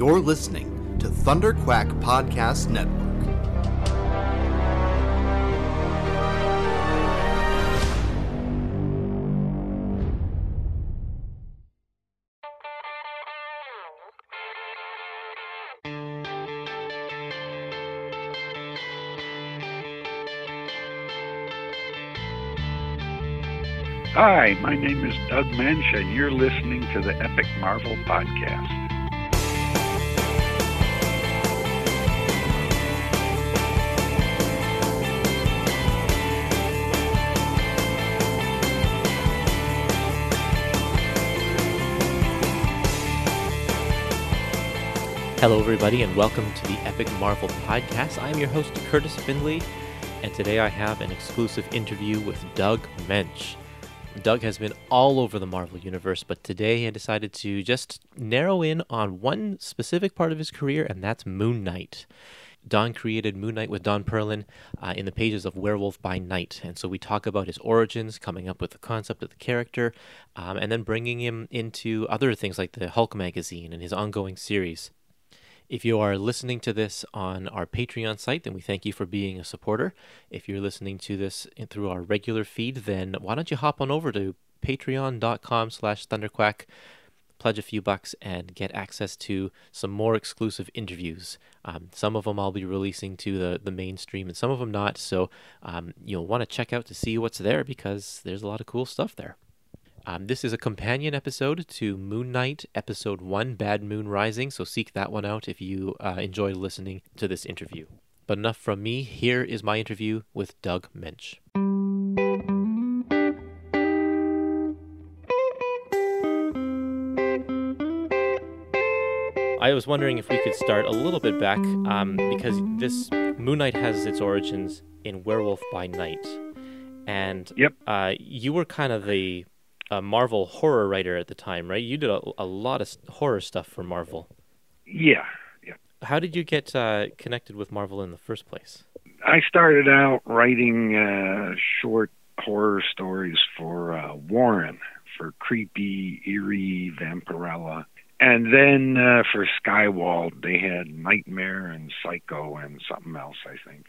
You're listening to Thunder Quack Podcast Network. Hi, my name is Doug Moench, and you're listening to the Epic Marvel Podcast. Hello, everybody, and welcome to the Epic Marvel Podcast. I'm your host, Kurtis Findlay, and today I have an exclusive interview with Doug Moench. Doug has been all over the Marvel Universe, but today he decided to just narrow in on one specific part of his career, and that's Moon Knight. Don created Moon Knight with Don Perlin uh, in the pages of Werewolf by Night. And so we talk about his origins, coming up with the concept of the character, um, and then bringing him into other things like the Hulk magazine and his ongoing series. If you are listening to this on our Patreon site, then we thank you for being a supporter. If you're listening to this through our regular feed, then why don't you hop on over to patreon.com slash thunderquack, pledge a few bucks, and get access to some more exclusive interviews. Um, some of them I'll be releasing to the, the mainstream and some of them not. So um, you'll want to check out to see what's there because there's a lot of cool stuff there. Um, this is a companion episode to Moon Knight, Episode 1, Bad Moon Rising, so seek that one out if you uh, enjoy listening to this interview. But enough from me. Here is my interview with Doug Moench. I was wondering if we could start a little bit back um, because this Moon Knight has its origins in Werewolf by Night. And Yep. uh, you were kind of the a Marvel horror writer at the time, right? You did a, a lot of horror stuff for Marvel. Yeah, yeah. How did you get uh, connected with Marvel in the first place? I started out writing uh, short horror stories for uh, Warren, for Creepy, Eerie, Vampirella. And then uh, for Skywald, they had Nightmare and Psycho and something else, I think.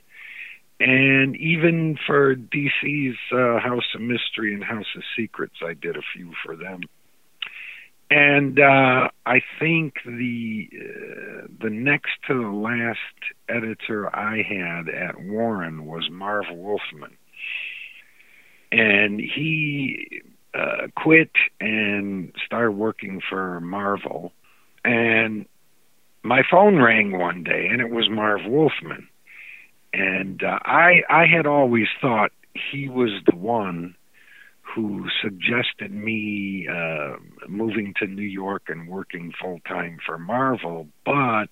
And even for DC's uh, House of Mystery and House of Secrets, I did a few for them. And uh, I think the uh, the next to the last editor I had at Warren was Marv Wolfman, and he uh, quit and started working for Marvel. And my phone rang one day, and it was Marv Wolfman. And uh, I I had always thought he was the one who suggested me uh, moving to New York and working full time for Marvel, but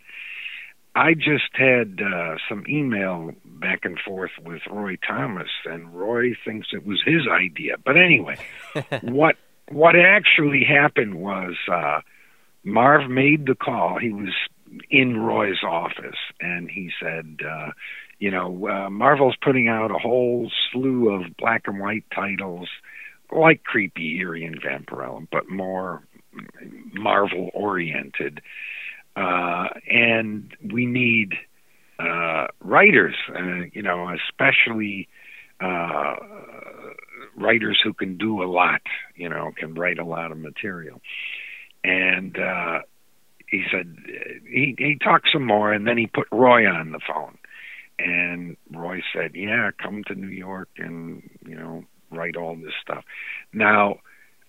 I just had uh, some email back and forth with Roy Thomas, and Roy thinks it was his idea. But anyway, what what actually happened was uh, Marv made the call. He was in Roy's office, and he said, uh, "You know, uh, Marvel's putting out a whole slew of black and white titles." like creepy eerie and vampirella but more marvel oriented uh and we need uh writers uh, you know especially uh writers who can do a lot you know can write a lot of material and uh he said he he talked some more and then he put roy on the phone and roy said yeah come to new york and you know write all this stuff. Now,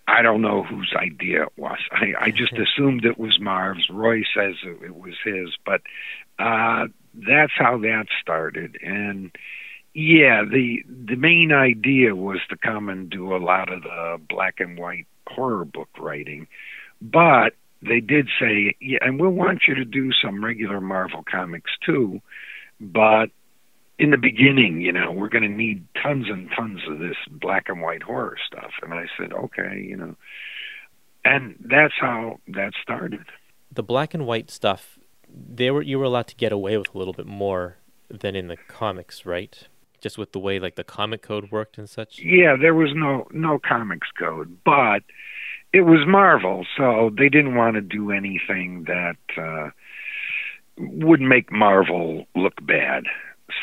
I don't know whose idea it was. I, I just assumed it was Marv's. Roy says it, it was his, but uh, that's how that started. And yeah, the the main idea was to come and do a lot of the black and white horror book writing, but they did say, yeah, and we'll want you to do some regular Marvel comics too, but in the beginning, you know, we're going to need tons and tons of this black and white horror stuff. And I said, okay, you know, and that's how that started. The black and white stuff, they were you were allowed to get away with a little bit more than in the comics, right? Just with the way like the comic code worked and such. Yeah, there was no no comics code, but it was Marvel, so they didn't want to do anything that uh, would make Marvel look bad.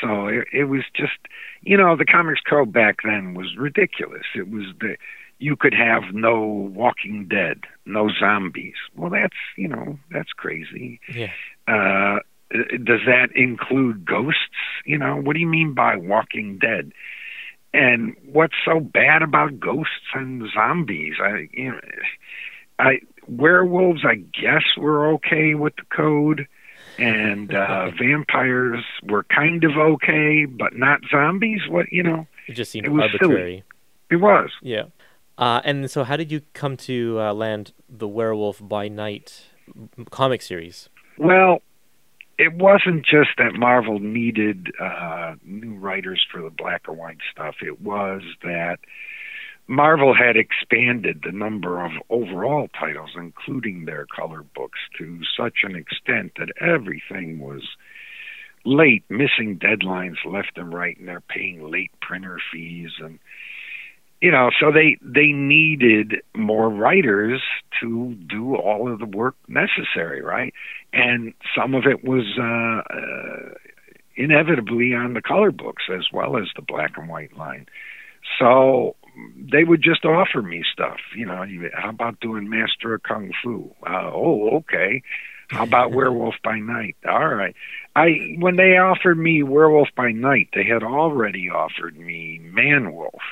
So it, it was just, you know, the Comics Code back then was ridiculous. It was the you could have no Walking Dead, no zombies. Well, that's you know that's crazy. Yeah. Uh, does that include ghosts? You know, what do you mean by Walking Dead? And what's so bad about ghosts and zombies? I, you know, I werewolves. I guess were okay with the code, and uh, vampires were kind of okay, but not zombies. What you know? It just seemed It arbitrary. It was. Yeah. Uh, and so, how did you come to uh, land the Werewolf by Night comic series? Well, it wasn't just that Marvel needed uh, new writers for the black and white stuff. It was that Marvel had expanded the number of overall titles, including their color books, to such an extent that everything was late, missing deadlines left and right, and they're paying late printer fees and you know so they they needed more writers to do all of the work necessary right? And some of it was uh, uh inevitably on the color books as well as the black and white line. So they would just offer me stuff you know how about doing master of kung fu? Uh, oh okay. How about werewolf by night? All right. I when they offered me werewolf by night they had already offered me man wolf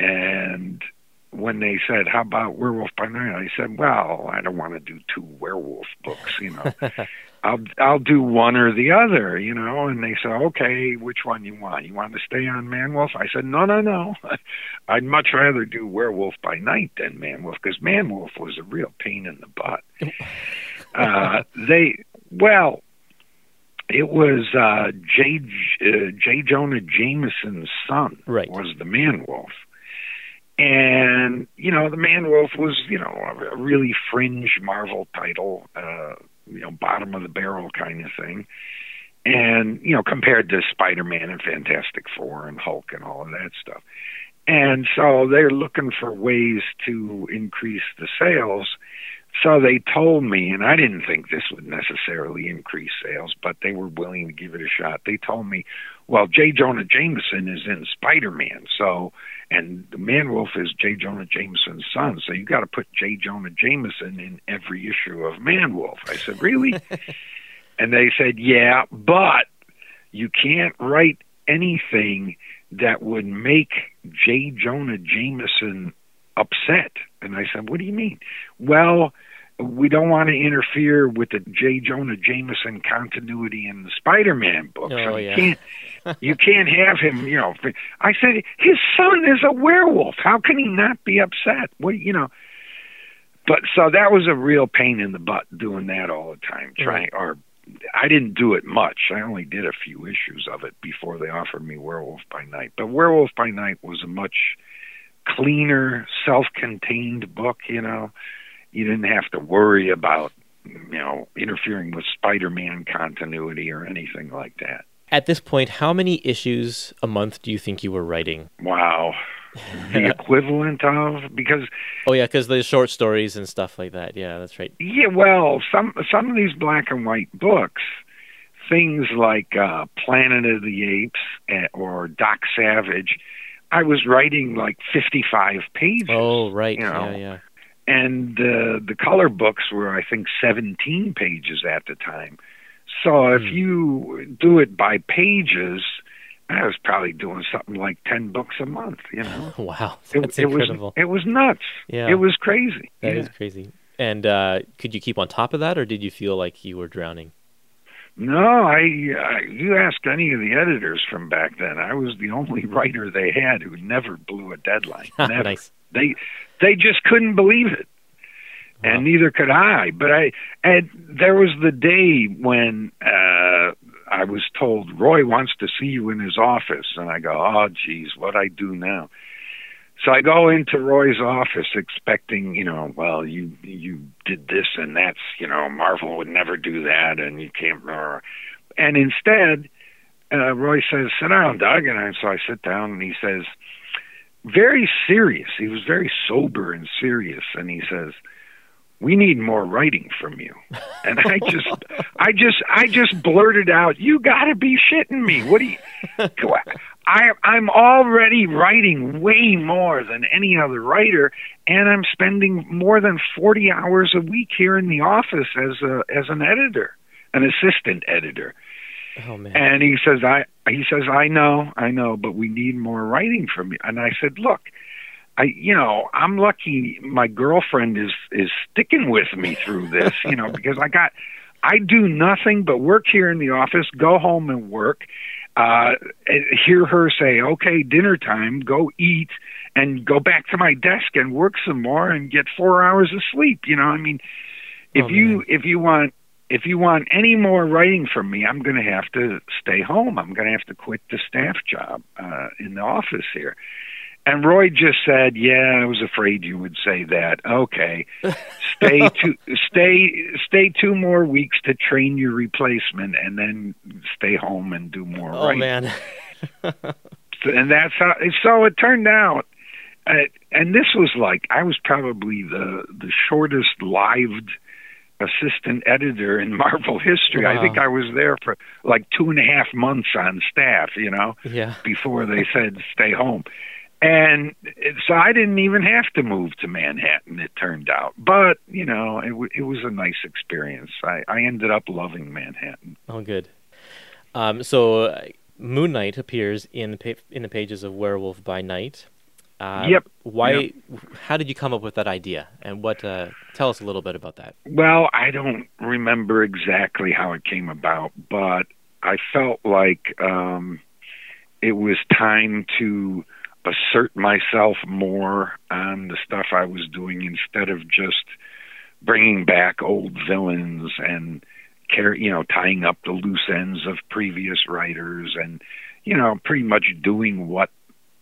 and when they said, "How about Werewolf by Night?" I said, "Well, I don't want to do two werewolf books, you know. I'll I'll do one or the other, you know." And they said, "Okay, which one you want? You want to stay on Man Wolf?" I said, "No, no, no. I'd much rather do Werewolf by Night than Man Wolf because Man Wolf was a real pain in the butt." uh, they well, it was uh, J. Uh, J. Jonah Jameson's son Right. was the Man Wolf and you know the man wolf was you know a really fringe marvel title uh you know bottom of the barrel kind of thing. And you know compared to spider-man and fantastic four and hulk and all of that stuff. And so they're looking for ways to increase the sales so they told me and i didn't think this would necessarily increase sales but they were willing to give it a shot they told me well j jonah jameson is in spider-man so and the man wolf is J. Jonah Jameson's son, so you've got to put J. Jonah Jameson in every issue of Man Wolf. I said, really? and they said, yeah, but you can't write anything that would make J. Jonah Jameson upset. And I said, what do you mean? Well, we don't want to interfere with the J. Jonah Jameson continuity in the Spider-Man book, Oh, so you yeah. can't you can't have him. You know, I said his son is a werewolf. How can he not be upset? What you know? But so that was a real pain in the butt doing that all the time. Trying or I didn't do it much. I only did a few issues of it before they offered me Werewolf by Night. But Werewolf by Night was a much cleaner, self-contained book. You know, you didn't have to worry about you know interfering with Spider-Man continuity or anything like that. At this point, how many issues a month do you think you were writing? Wow. The equivalent of because Oh yeah, because the short stories and stuff like that. Yeah, that's right. yeah, well, some some of these black and white books, things like uh Planet of the Apes eh, or Doc Savage, I was writing like 55 pages. Oh right. you know. Yeah, yeah. and uh, the color books were I think 17 pages at the time. So if Hmm. you do it by pages, I was probably doing something like 10 books a month, you know. Wow, It, that's it was incredible. it was nuts. Yeah. It was crazy. That yeah. is crazy. And uh, could you keep on top of that, or did you feel like you were drowning? No, I, I you ask any of the editors from back then. I was the only writer they had who never blew a deadline. Never. nice. They they just couldn't believe it. Wow. And neither could I. But I and there was the day when uh I was told Roy wants to see you in his office and I go, "Oh geez, what I do now?" So I go into Roy's office expecting, you know, well, you you did this and that's, you know, Marvel would never do that and you can't and instead uh Roy says, "Sit down, Doug." And I, so I sit down and he says, very serious. He was very sober and serious, and he says, "We need more writing from you." And I just, I just, I just blurted out, "You got to be shitting me! What do you?" I, I'm already writing way more than any other writer, and I'm spending more than 40 hours a week here in the office as a as an editor, an assistant editor. Oh man. And he says, I he says, I know, I know, but we need more writing from you. And I said, Look, I you know, I'm lucky my girlfriend is is sticking with me through this, you know, because I got I do nothing but work here in the office, go home and work, uh hear her say, Okay, dinner time, go eat and go back to my desk and work some more and get four hours of sleep. You know, I mean if Oh, you man. if you want if you want any more writing from me, I'm going to have to stay home. I'm going to have to quit the staff job uh, in the office here. And Roy just said, "Yeah, I was afraid you would say that. Okay, stay two, stay, stay two more weeks to train your replacement, and then stay home and do more oh writing." man. and that's how. So it turned out, uh, and this was like I was probably the the shortest lived assistant editor in Marvel history. I think I was there for like two and a half months on staff. You know, yeah. before they said stay home. And so I didn't even have to move to Manhattan. It turned out, but you know, it w- it was a nice experience. I I ended up loving Manhattan. Oh good. Um, so uh, Moon Knight appears in the pa- in the pages of Werewolf by Night. Uh, Yep. Why? Yep. How did you come up with that idea? And what? Uh, tell us a little bit about that. Well, I don't remember exactly how it came about, but I felt like um, it was time to assert myself more on the stuff I was doing instead of just bringing back old villains and care, you know, tying up the loose ends of previous writers and you know, pretty much doing what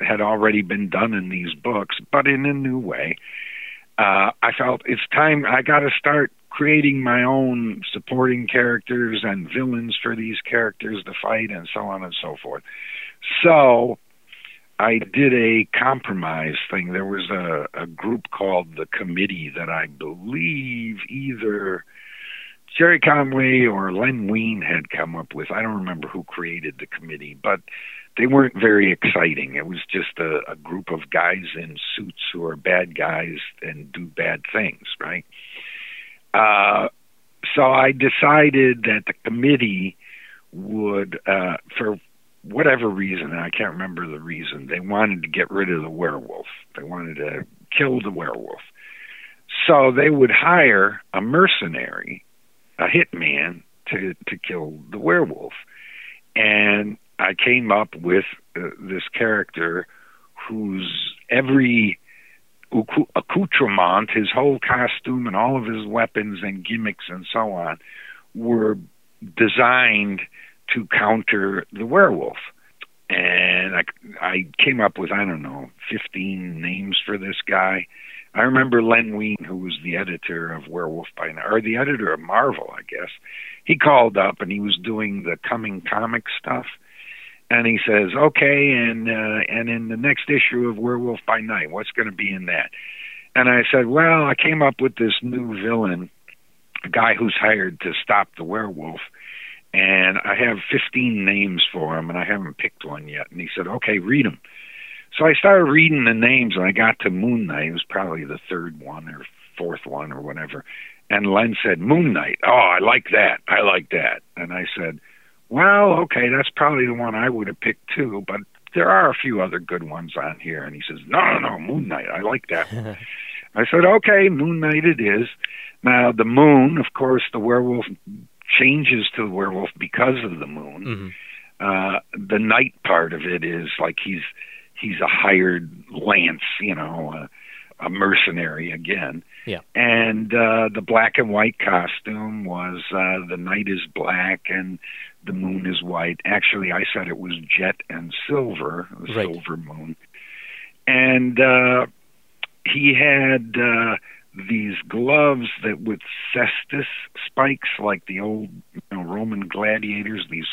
had already been done in these books, but in a new way uh, I felt it's time I got to start creating my own supporting characters and villains for these characters to fight and so on and so forth. So I did a compromise thing. There was a, a group called the Committee that I believe either Gerry Conway or Len Wein had come up with. I don't remember who created the committee, but they weren't very exciting. It was just a, a group of guys in suits who are bad guys and do bad things, right? Uh, so I decided that the committee would, uh, for whatever reason, and I can't remember the reason, they wanted to get rid of the werewolf. They wanted to kill the werewolf. So they would hire a mercenary, a hitman, to to kill the werewolf. And I came up with uh, this character whose every accoutrement, his whole costume, and all of his weapons and gimmicks and so on were designed to counter the werewolf. And I, I came up with, I don't know, 15 names for this guy. I remember Len Wein, who was the editor of Werewolf by Night, or the editor of Marvel, I guess. He called up and he was doing the coming comic stuff. And he says, "Okay, and uh, and in the next issue of Werewolf by Night, what's going to be in that?" And I said, "Well, I came up with this new villain, a guy who's hired to stop the werewolf, and I have 15 names for him, and I haven't picked one yet." And he said, "Okay, read them." So I started reading the names, and I got to Moon Knight. It was probably the third one or fourth one or whatever. And Len said, Moon Knight. Oh, I like that. I like that. And I said, well, okay, that's probably the one I would have picked too, but there are a few other good ones on here. And he says, no, no, no, Moon Knight. I like that. I said, okay, Moon Knight it is. Now, the moon, of course, the werewolf changes to the werewolf because of the moon. hmm Uh, the night part of it is like he's he's a hired lance, you know, uh, a mercenary again. Yeah. And uh, the black and white costume was uh, the night is black and the moon is white. Actually, I said it was jet and silver, the Right. silver moon. And uh, he had uh, these gloves that with cestus spikes, like the old you know, Roman gladiators. These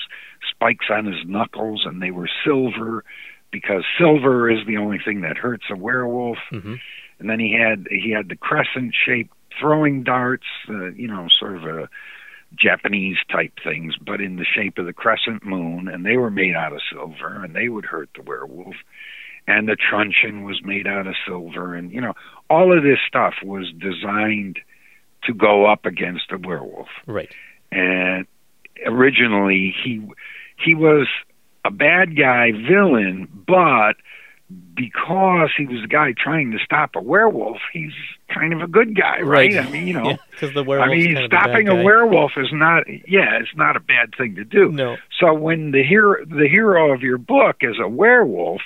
spikes on his knuckles, and they were silver. because silver is the only thing that hurts a werewolf. hmm And then he had he had the crescent shaped throwing darts, uh, you know, sort of a Japanese type things, but in the shape of the crescent moon, and they were made out of silver, and they would hurt the werewolf. And the truncheon was made out of silver, and you know, all of this stuff was designed to go up against a werewolf. Right. And originally, he he was a bad guy villain, but because he was a guy trying to stop a werewolf, he's kind of a good guy, right? I mean, you know, because the werewolf. I mean, stopping a werewolf is not, yeah, it's not a bad thing to do. No. So when the hero, the hero of your book is a werewolf,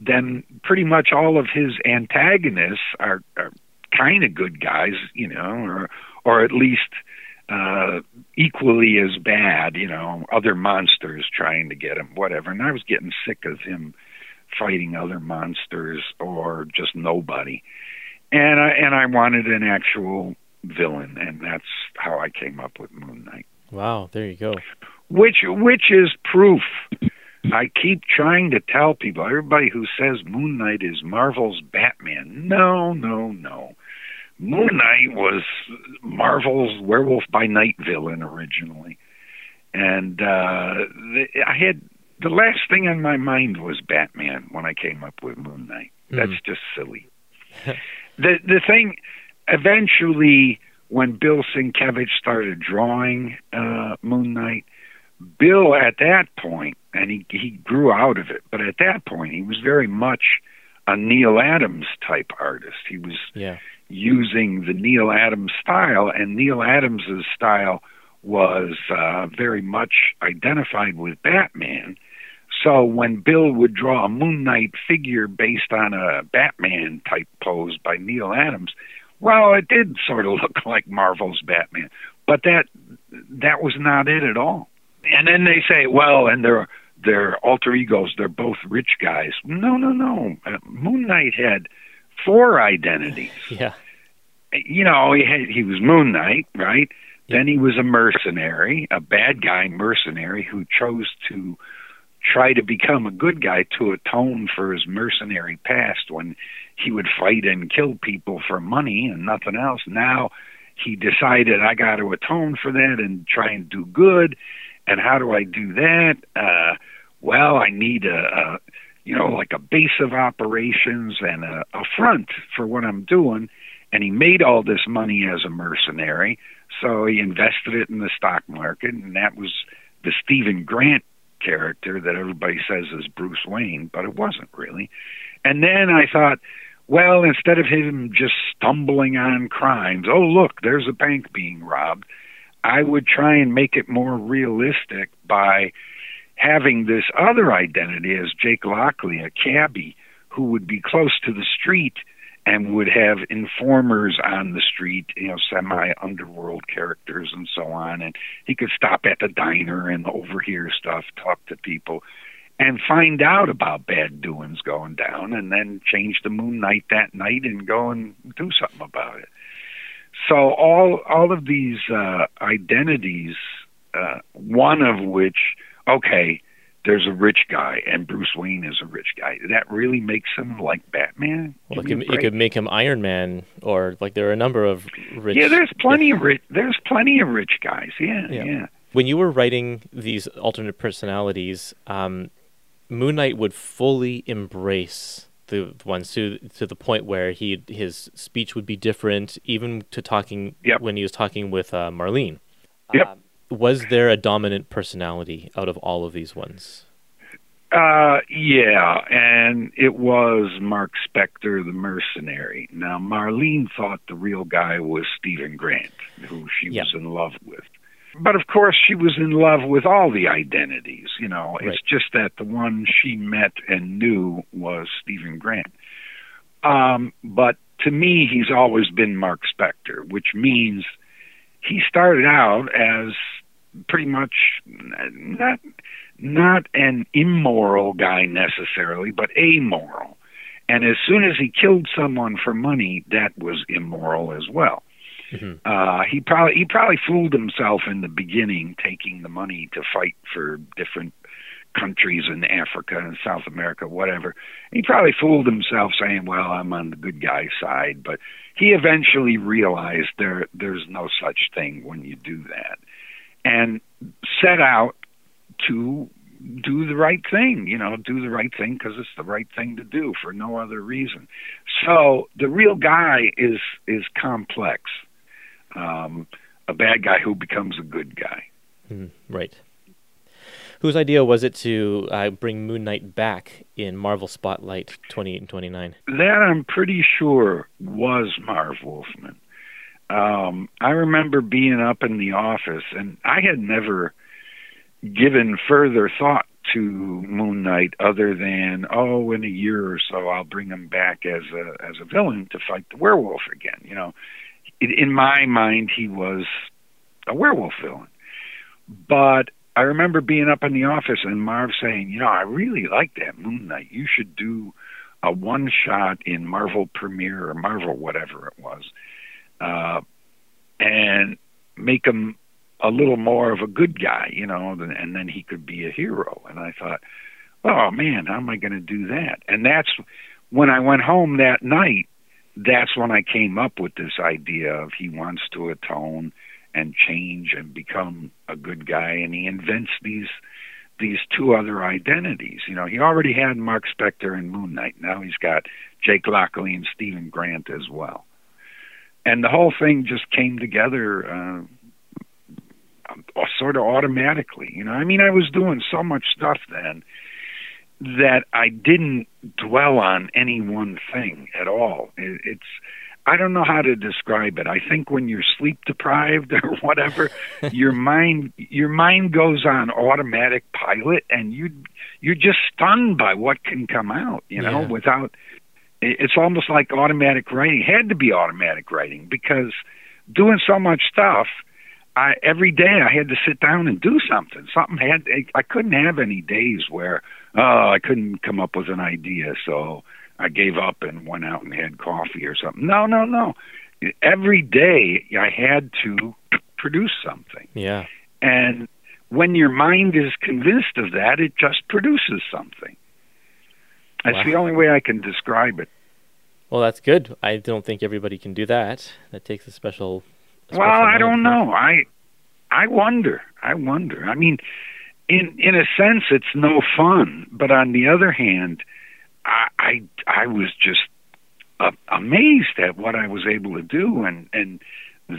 then pretty much all of his antagonists are, are kind of good guys, you know, or or at least uh, equally as bad, you know, other monsters trying to get him, whatever. And I was getting sick of him fighting other monsters or just nobody. And I and I wanted an actual villain, and that's how I came up with Moon Knight. Wow. There you go. Which which is proof. I keep trying to tell people, everybody who says Moon Knight is Marvel's Batman. No, no, no. Moon Knight was Marvel's Werewolf by Night villain originally. And uh the, I had the last thing on my mind was Batman when I came up with Moon Knight. That's Mhm. just silly. the the thing eventually when Bill Sienkiewicz started drawing uh Moon Knight, Bill at that point and he he grew out of it, but at that point he was very much a Neal Adams type artist. He was Yeah. using the Neal Adams style, and Neal Adams's style was uh, very much identified with Batman. So when Bill would draw a Moon Knight figure based on a Batman type pose by Neal Adams, well, it did sort of look like Marvel's Batman, but that that was not it at all. And then they say, well, and they're they're alter egos. They're both rich guys. No, no, no. Uh, Moon Knight had four identities Yeah. you know, he had, he was Moon Knight, right? Then he was a mercenary, a bad guy mercenary who chose to try to become a good guy to atone for his mercenary past when he would fight and kill people for money and nothing else. Now he decided I got to atone for that and try and do good. And how do I do that? Uh, well, I need a, a you know, like a base of operations and a, a front for what I'm doing. And he made all this money as a mercenary, so he invested it in the stock market, and that was the Steven Grant character that everybody says is Bruce Wayne, but it wasn't really. And then I thought, well, instead of him just stumbling on crimes, oh look, there's a bank being robbed, I would try and make it more realistic by having this other identity as Jake Lockley, a cabbie who would be close to the street and would have informers on the street, you know, semi underworld characters and so on. And he could stop at the diner and overhear stuff, talk to people, and find out about bad doings going down, and then change the Moon Knight that night and go and do something about it. So all all of these uh, identities, uh, one of which, okay, there's a rich guy, and Bruce Wayne is a rich guy. That really makes him like Batman. Well, it could, a it could make him Iron Man, or like there are a number of rich. Yeah, there's plenty of rich. There's plenty of rich guys. Yeah, Yeah. yeah. When you were writing these alternate personalities, um, Moon Knight would fully embrace the ones to to the point where he his speech would be different, even to talking Yep. when he was talking with uh, Marlene. Yep. Um, was there a dominant personality out of all of these ones? Uh, yeah, and it was Mark Spector, the mercenary. Now, Marlene thought the real guy was Steven Grant, who she Yeah. was in love with. But of course, she was in love with all the identities. You know, Right. it's just that the one she met and knew was Steven Grant. Um, but to me, he's always been Mark Spector, which means he started out as pretty much not not an immoral guy necessarily, but amoral. And as soon as he killed someone for money, that was immoral as well. Mhm. Uh, he probably he probably fooled himself in the beginning, taking the money to fight for different countries in Africa and South America, whatever. He probably fooled himself saying, "Well, I'm on the good guy side," but he eventually realized there there's no such thing when you do that, and set out to do the right thing, you know, do the right thing because it's the right thing to do for no other reason. So the real guy is is complex. Um, a bad guy who becomes a good guy. Mm, right. Whose idea was it to uh, bring Moon Knight back in Marvel Spotlight 28 and 29? That I'm pretty sure was Marv Wolfman. Um, I remember being up in the office, and I had never given further thought to Moon Knight other than oh in a year or so I'll bring him back as a as a villain to fight the werewolf again you know. In my mind he was a werewolf villain. But I remember being up in the office and Marv saying you know I really like that Moon Knight. You should do a one shot in Marvel Premiere or Marvel whatever it was uh and make him a little more of a good guy, you know, and then he could be a hero. And I thought, oh man, how am I going to do that? And that's when I went home that night. That's when I came up with this idea of he wants to atone and change and become a good guy, and he invents these these two other identities. You know, he already had Mark Spector and Moon Knight. Now he's got Jake Lockley and Steven Grant as well. And the whole thing just came together uh, sort of automatically. You know, I mean, I was doing so much stuff then that I didn't dwell on any one thing at all. It, it's I don't know how to describe it. I think when you're sleep deprived or whatever, your mind your mind goes on automatic pilot, and you you're just stunned by what can come out. You know, Yeah. without it's almost like automatic writing. It had to be automatic writing because doing so much stuff I every day I had to sit down and do something. Something had I couldn't have any days where oh I couldn't come up with an idea, so I gave up and went out and had coffee or something. No, no, no. Every day I had to produce something. Yeah. And when your mind is convinced of that, it just produces something. That's Wow. the only way I can describe it. Well, that's good. I don't think everybody can do that. That takes a special. a Well, special I don't know. I I wonder. I wonder. I mean, in in a sense, it's no fun. But on the other hand, I I, I was just uh, amazed at what I was able to do, and and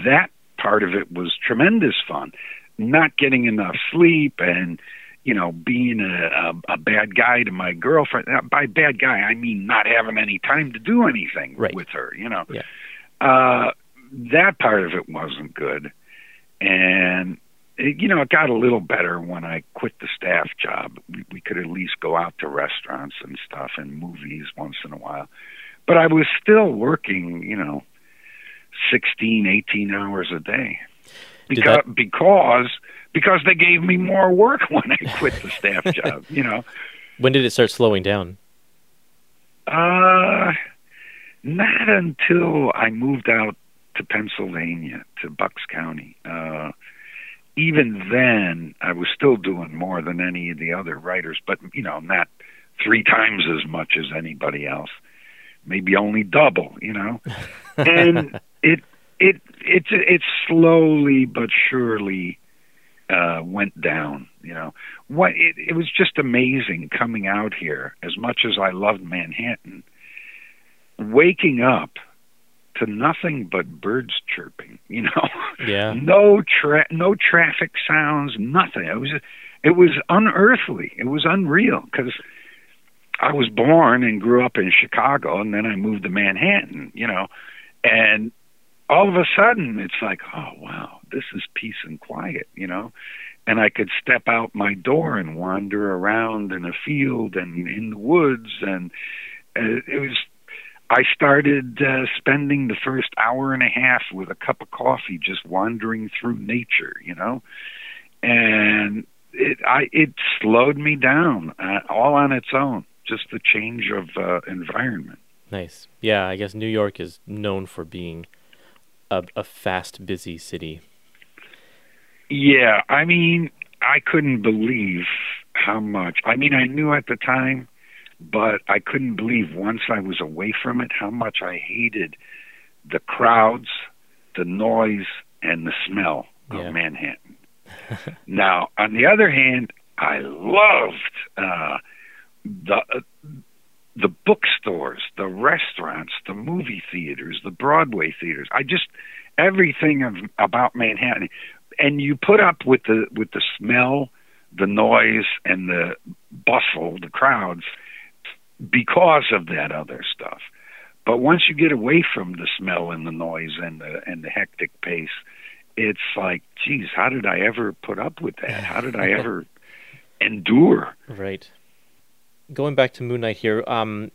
that part of it was tremendous fun. Not getting enough sleep and you know being a, a a bad guy to my girlfriend. Uh, By bad guy, I mean not having any time to do anything Right. with her. You know. Yeah. Uh, that part of it wasn't good, and it, you know it got a little better when I quit the staff job. We, we could at least go out to restaurants and stuff and movies once in a while, but I was still working. You know, sixteen, eighteen hours a day because that- because because they gave me more work when I quit the staff job. You know. When did it start slowing down? Uh, not until I moved out to Pennsylvania, to Bucks County. Uh, even then, I was still doing more than any of the other writers, but, you know, not three times as much as anybody else. Maybe only double, you know? and it, it, it, it slowly but surely uh, went down. You know, what it, it was just amazing coming out here. As much as I loved Manhattan, waking up to nothing but birds chirping. You know, Yeah. no tra- no traffic sounds, nothing. It was it was unearthly. It was unreal because I was born and grew up in Chicago, and then I moved to Manhattan. You know, and all of a sudden it's like, oh wow, this is peace and quiet. You know, and I could step out my door and wander around in a field and in the woods, and uh, it was. I started uh, spending the first hour and a half with a cup of coffee, just wandering through nature, you know, and it I it slowed me down uh, all on its own. Just the change of uh, environment. Nice. Yeah, I guess New York is known for being a, a fast, busy city. Yeah, I mean, I couldn't believe how much. I mean, I knew at the time, but I couldn't believe once I was away from it how much I hated the crowds, the noise, and the smell Yeah. of Manhattan. now, on the other hand, I loved uh, the the bookstores, the restaurants, the movie theaters, the Broadway theaters. I just everything of, about Manhattan, and you put up with the with the smell, the noise, and the bustle, the crowds, because of that other stuff. But once you get away from the smell and the noise and the and the hectic pace, it's like, geez, how did I ever put up with that? How did I ever endure? Right. Going back to Moon Knight here, um,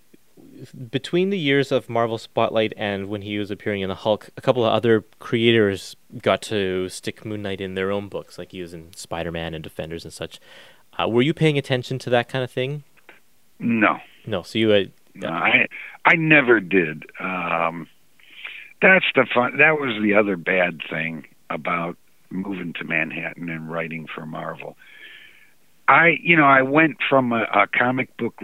between the years of Marvel Spotlight and when he was appearing in the Hulk, a couple of other creators got to stick Moon Knight in their own books, like he was in Spider Man and Defenders and such. Uh, were you paying attention to that kind of thing? No, No. So you had. no, I I never did. Um, that's the fun. That was the other bad thing about moving to Manhattan and writing for Marvel. I, you know, I went from a, a comic book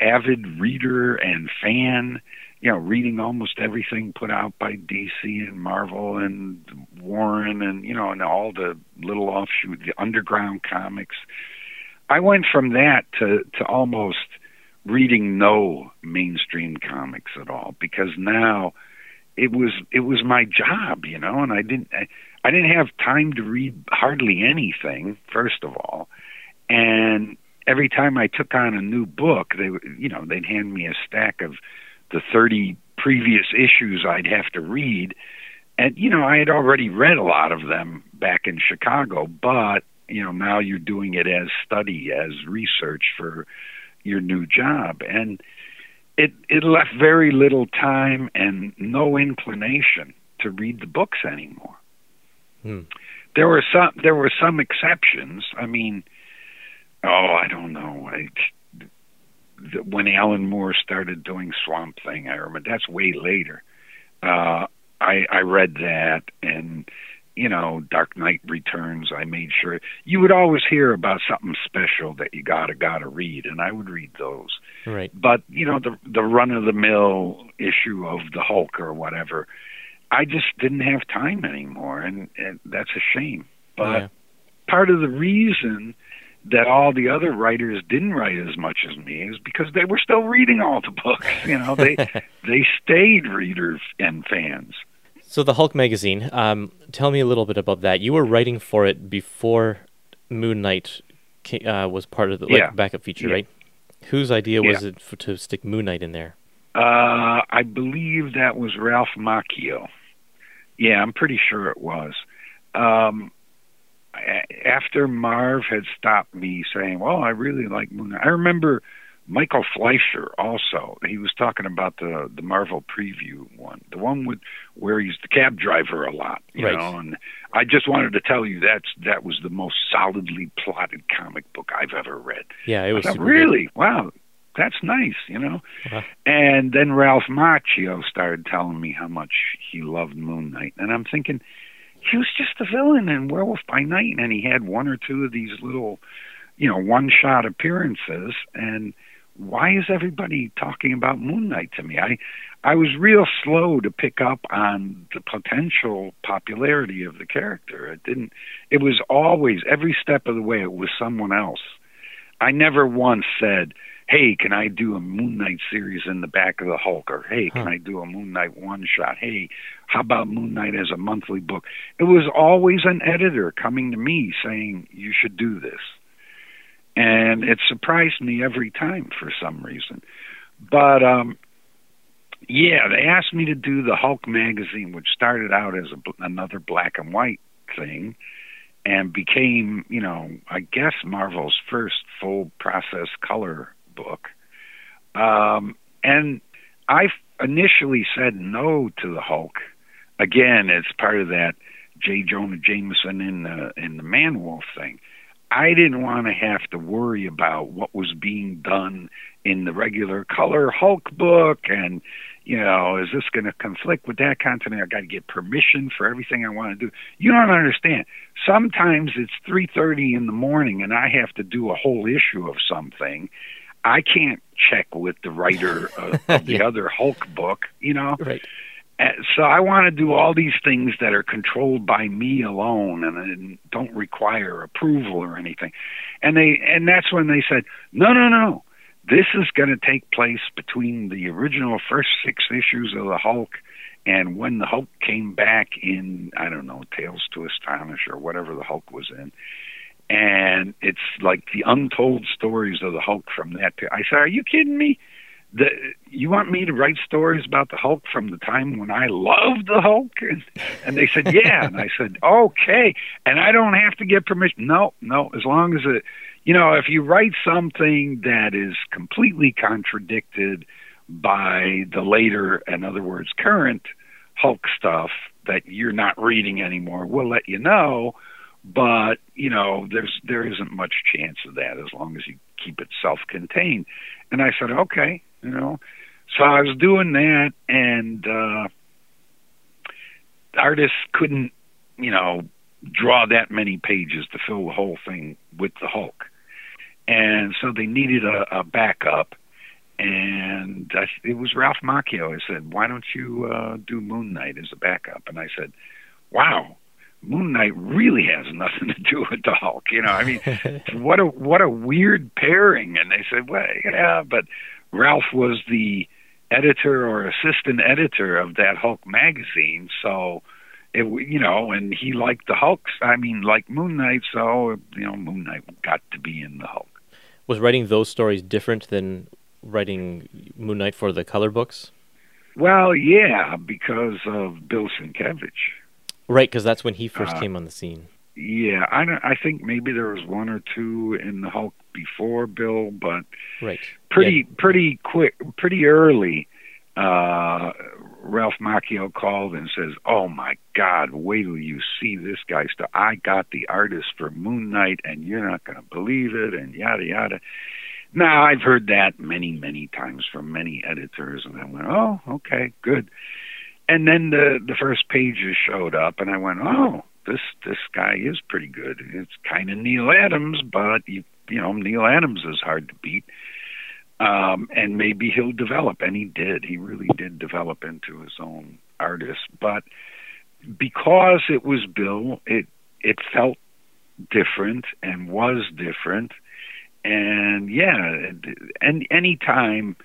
avid reader and fan, you know, reading almost everything put out by DC and Marvel and Warren and you know, and all the little offshoot, the underground comics. I went from that to to almost reading no mainstream comics at all because now it was it was my job, you know, and I didn't I, I didn't have time to read hardly anything first of all, and every time I took on a new book, they would you know they'd hand me a stack of the thirty previous issues I'd have to read, and you know I had already read a lot of them back in Chicago, but you know now you're doing it as study as research for your new job and it it left very little time and no inclination to read the books anymore. Hmm. There were some there were some exceptions. I mean, oh, I don't know. I, when Alan Moore started doing Swamp Thing, I remember that's way later. Uh, I I read that and you know, Dark Knight Returns, I made sure you would always hear about something special that you gotta gotta read, and I would read those Right. but you know the the run of the mill issue of the Hulk or whatever, I just didn't have time anymore, and, and that's a shame. But Yeah. part of the reason that all the other writers didn't write as much as me is because they were still reading all the books. You know, they they stayed readers and fans. So the Hulk magazine. Um, tell me a little bit about that. You were writing for it before Moon Knight uh, was part of the like Yeah. backup feature, Yeah. right? Whose idea was Yeah. it for, to stick Moon Knight in there? Uh, I believe that was Ralph Macchio. Yeah, I'm pretty sure it was. Um, after Marv had stopped me saying, "Well, I really like Moon," Knight," I remember Michael Fleisher also. He was talking about the the Marvel preview one, the one with where he's the cab driver a lot, you Right. know. And I just wanted to tell you that's that was the most solidly plotted comic book I've ever read. Yeah, it was thought, super good. really wow that's nice you know Uh-huh. and then ralph macchio started telling me how much he loved moon knight and i'm thinking he was just a villain in werewolf by night and he had one or two of these little you know one shot appearances and why is everybody talking about moon knight to me? I i was real slow to pick up on the potential popularity of the character. It didn't it was always every step of the way it was someone else. I never once said, "Hey, can I do a Moon Knight series in the back of the Hulk?" or "Hey, can Huh. I do a Moon Knight one shot?" "Hey, how about Moon Knight as a monthly book?" It was always an editor coming to me saying, "You should do this," and it surprised me every time for some reason. But um, yeah, they asked me to do the Hulk magazine, which started out as a, another black and white thing and became, you know, I guess Marvel's first full process color book. Um, and I initially said no to the Hulk. Again, it's part of that J. Jonah Jameson in the in the Man Wolf thing. I didn't want to have to worry about what was being done in the regular color Hulk book and you know, is this going to conflict with that content? I got to get permission for everything I want to do. You don't understand. Sometimes it's 3:30 in the morning and I have to do a whole issue of something. I can't check with the writer of, of the Yeah. other Hulk book, you know. Right. Uh, so I want to do all these things that are controlled by me alone and, and don't require approval or anything. And they and that's when they said, "No, no, no. This is going to take place between the original first 6 issues of the Hulk and when the Hulk came back in, I don't know, Tales to Astonish or whatever the Hulk was in." And it's like the untold stories of the Hulk from that. pe- I said, "Are you kidding me?" the you want me to write stories about the Hulk from the time when I loved the Hulk? And, and they said, yeah. And I said, okay. And I don't have to get permission. No, no. As long as it, you know, if you write something that is completely contradicted by the later, in other words, current Hulk stuff that you're not reading anymore, we'll let you know. But you know, there's there isn't much chance of that as long as you keep it self-contained. And I said, okay, you know. So I was doing that, and uh, artists couldn't, you know, draw that many pages to fill the whole thing with the Hulk, and so they needed a, a backup. And I, it was Ralph Macchio. I said, "Why don't you uh, do Moon Knight as a backup?" And I said, "Wow, Moon Knight really has nothing to do with the Hulk. You know, I mean, what a what a weird pairing." And they said, "Well, yeah, but Ralph was the editor or assistant editor of that Hulk magazine, so it you know, and he liked the Hulks. I mean, like Moon Knight, so you know, Moon Knight got to be in the Hulk." Was writing those stories different than writing Moon Knight for the color books? Well, yeah, because of Bill Sienkiewicz. Right, because that's when he first Uh, came on the scene. Yeah, I don't, I think maybe there was one or two in the Hulk before Bill, but Right. pretty pretty quick, pretty early. Uh, Ralph Macchio called and says, "Oh my God, wait till you see this guy stuff. I got the artist for Moon Knight, and you're not going to believe it." And yada yada. Now I've heard that many many times from many editors, and I went, "Oh, okay, good." And then the the first pages showed up, and I went, "Oh, this this guy is pretty good. It's kind of Neal Adams, but you you know Neal Adams is hard to beat." um, and maybe he'll develop. And he did. He really did develop into his own artist. But because it was Bill, it it felt different and was different. And yeah, and any time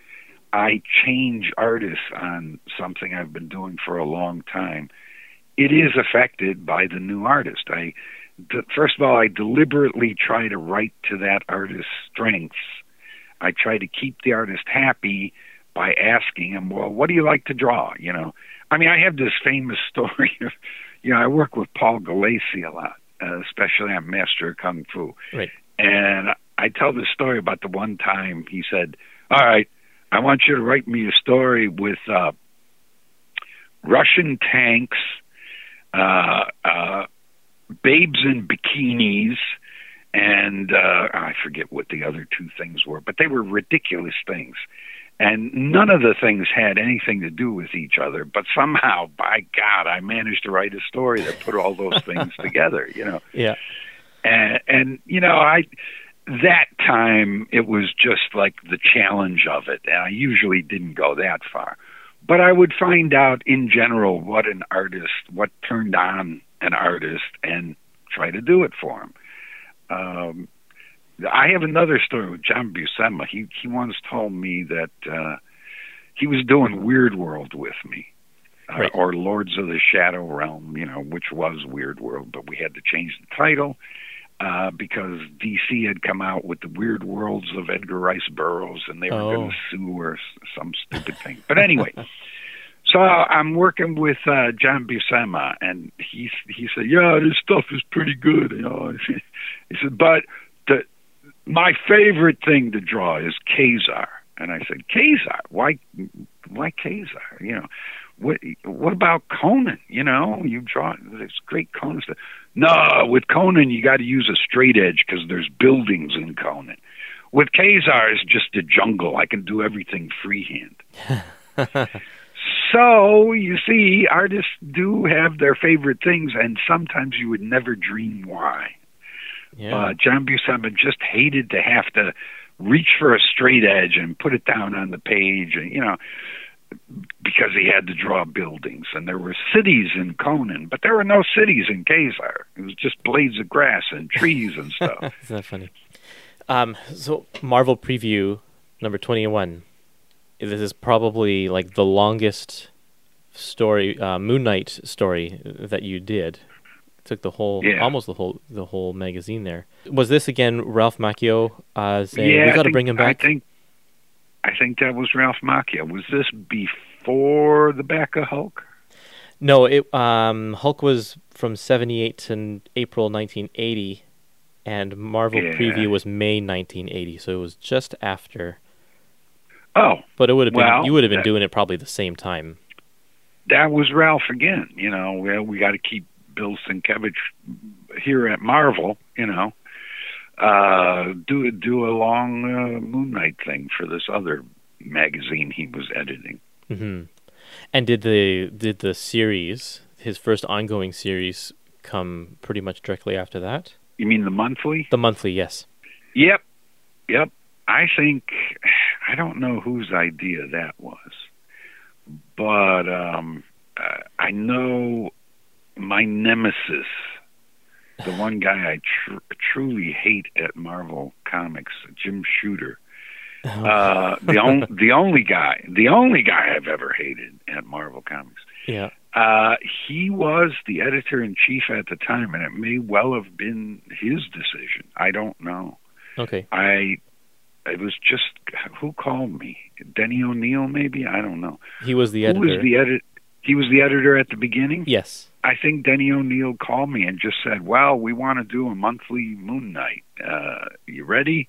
I change artists on something I've been doing for a long time, it is affected by the new artist. I first of all, I deliberately try to write to that artist's strengths I try to keep the artist happy by asking him, "Well, what do you like to draw?" You know, I mean, I have this famous story. Of, you know, I work with Paul Gulacy a lot, uh, especially on Master of Kung Fu, Right. and I tell this story about the one time he said, "All right, I want you to write me a story with uh, Russian tanks, uh, uh, babes in bikinis." and uh, I forget what the other two things were, but they were ridiculous things. And none of the things had anything to do with each other, but somehow, by God, I managed to write a story that put all those things together, you know. Yeah. And, and you know, I that time it was just like the challenge of it, and I usually didn't go that far. But I would find out in general what an artist, what turned on an artist, and try to do it for him um, I have another story with John Buscema. He he once told me that uh, he was doing Weird World with me, uh, Right. or Lords of the Shadow Realm, you know, which was Weird World, but we had to change the title uh, because DC had come out with the Weird Worlds of Edgar Rice Burroughs, and they were Oh. going to sue or some stupid thing. But anyway. So I'm working with uh, John Buscema, and he he said, "Yeah, this stuff is pretty good." You know, he said, "But the my favorite thing to draw is Kazar." And I said, "Kazar? Why? Why Kazar? You know, what what about Conan? You know, you draw this great Conan stuff. No, with Conan you got to use a straight edge because there's buildings in Conan. With Kazar it's just a jungle. I can do everything freehand." So you see, artists do have their favorite things, and sometimes you would never dream why. Yeah. Uh, John Buscema just hated to have to reach for a straight edge and put it down on the page, and you know, because he had to draw buildings, and there were cities in Conan, but there were no cities in Kazar. It was just blades of grass and trees and stuff. Isn't that funny? Um, so Marvel preview number twenty-one. This is probably like the longest story, uh, Moon Knight story that you did. took the whole, Yeah. almost the whole, the whole magazine there. Was this again Ralph Macchio uh, saying yeah, we got to bring him back? I think, I think that was Ralph Macchio. Was this before the back of Hulk? No, it um, Hulk was from '78 to April 1980, and Marvel Yeah. preview was May 1980. So it was just after. Oh, But it would have been Well, you would have been that- doing it probably the same time. that was Ralph again. You know, well, we got to keep Bill Sienkiewicz here at Marvel. You know, uh, do do a long uh, Moon Knight thing for this other magazine he was editing. hmm And did the did the series his first ongoing series come pretty much directly after that? You mean the monthly? The monthly, yes. Yep, yep. I think I don't know whose idea that was, but um, I know my nemesis, the one guy I tr- truly hate at Marvel Comics, Jim Shooter. Uh, the only the only guy, the only guy I've ever hated at Marvel Comics. Yeah. Uh, he was the editor in chief at the time, and it may well have been his decision. I don't know. Okay. I it was just who called me? Denny O'Neil, maybe I don't know. He was the editor. Who was the edit? He was the editor at the beginning. yes. I think Denny O'Neil called me and just said, "Well, we want to do a monthly Moon Knight. Uh, you ready?"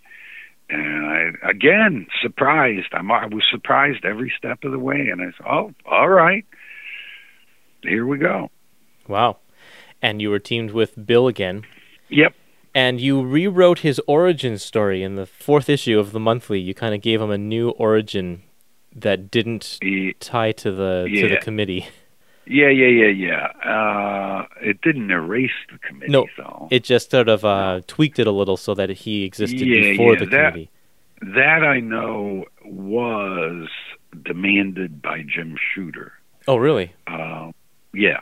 And I again surprised. I'm, I was surprised every step of the way, and I said, "Oh, all right, here we go." Wow. And you were teamed with Bill again. Yep. And you rewrote his origin story in the fourth issue of the monthly. You kind of gave him a new origin that didn't tie to the to the committee. yeah, yeah, yeah, yeah. Uh, it didn't erase the committee, No, though. It just sort of uh, tweaked it a little so that he existed Yeah, before yeah, the that- committee. that I know was demanded by Jim Shooter. Oh, really? Uh, yeah,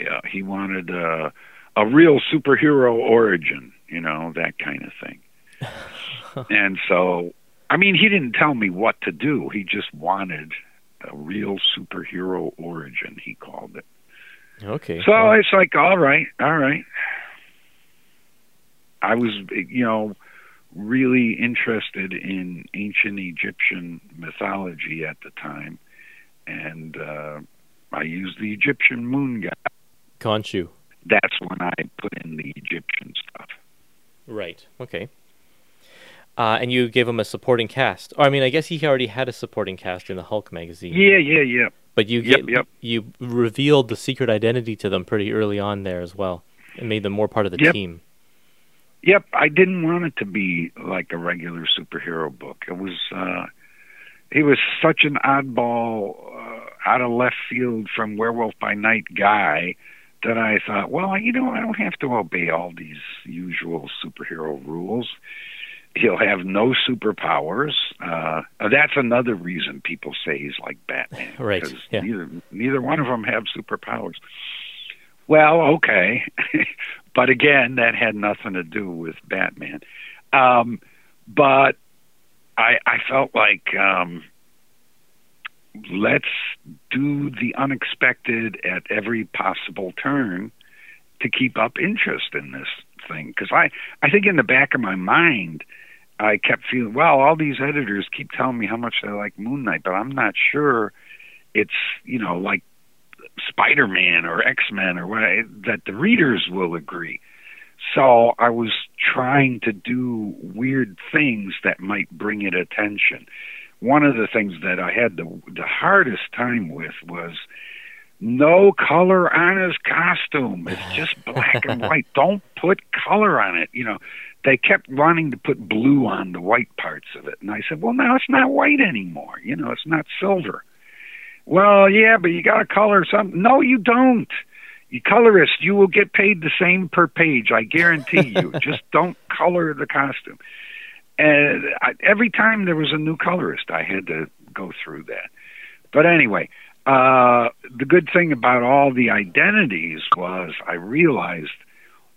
yeah. He wanted uh, a real superhero origin, you know, that kind of thing. and so, I mean, he didn't tell me what to do. He just wanted a real superhero origin. He called it. Okay. So well, it's like, all right, all right. I was, you know, really interested in ancient Egyptian mythology at the time, and uh, I used the Egyptian moon god. Khonshu. That's when I put in the Egyptian stuff. Right. Okay. Uh, and you gave him a supporting cast. Or, I mean, I guess he already had a supporting cast in the Hulk magazine. Yeah, yeah, yeah. But you Yep, ga- yep. you revealed the secret identity to them pretty early on there as well, and made them more part of the Yep. team. Yep, I didn't want it to be like a regular superhero book. It was uh he was such an oddball uh, out of left field from Werewolf by Night guy that I thought, well, you know, I don't have to obey all these usual superhero rules. He'll have no superpowers. Uh, that's another reason people say he's like Batman. Right, yeah. Neither neither one of them have superpowers. Well, okay, but again, that had nothing to do with Batman. Um, but I, I felt like um, let's do the unexpected at every possible turn to keep up interest in this thing. Because I, I think in the back of my mind, I kept feeling, well, all these editors keep telling me how much they like Moon Knight, but I'm not sure it's, you know, like Spider Man or X Men or what, that the readers will agree. So I was trying to do weird things that might bring it attention. One of the things that I had the the hardest time with was no color on his costume. It's just black and white. Don't put color on it. You know, they kept wanting to put blue on the white parts of it, and I said, "Well, now it's not white anymore. You know, it's not silver." Well, yeah, but you got to color something. No, you don't. You colorist, you will get paid the same per page. I guarantee you. Just don't color the costume. And I, every time there was a new colorist, I had to go through that. But anyway, uh, the good thing about all the identities was I realized,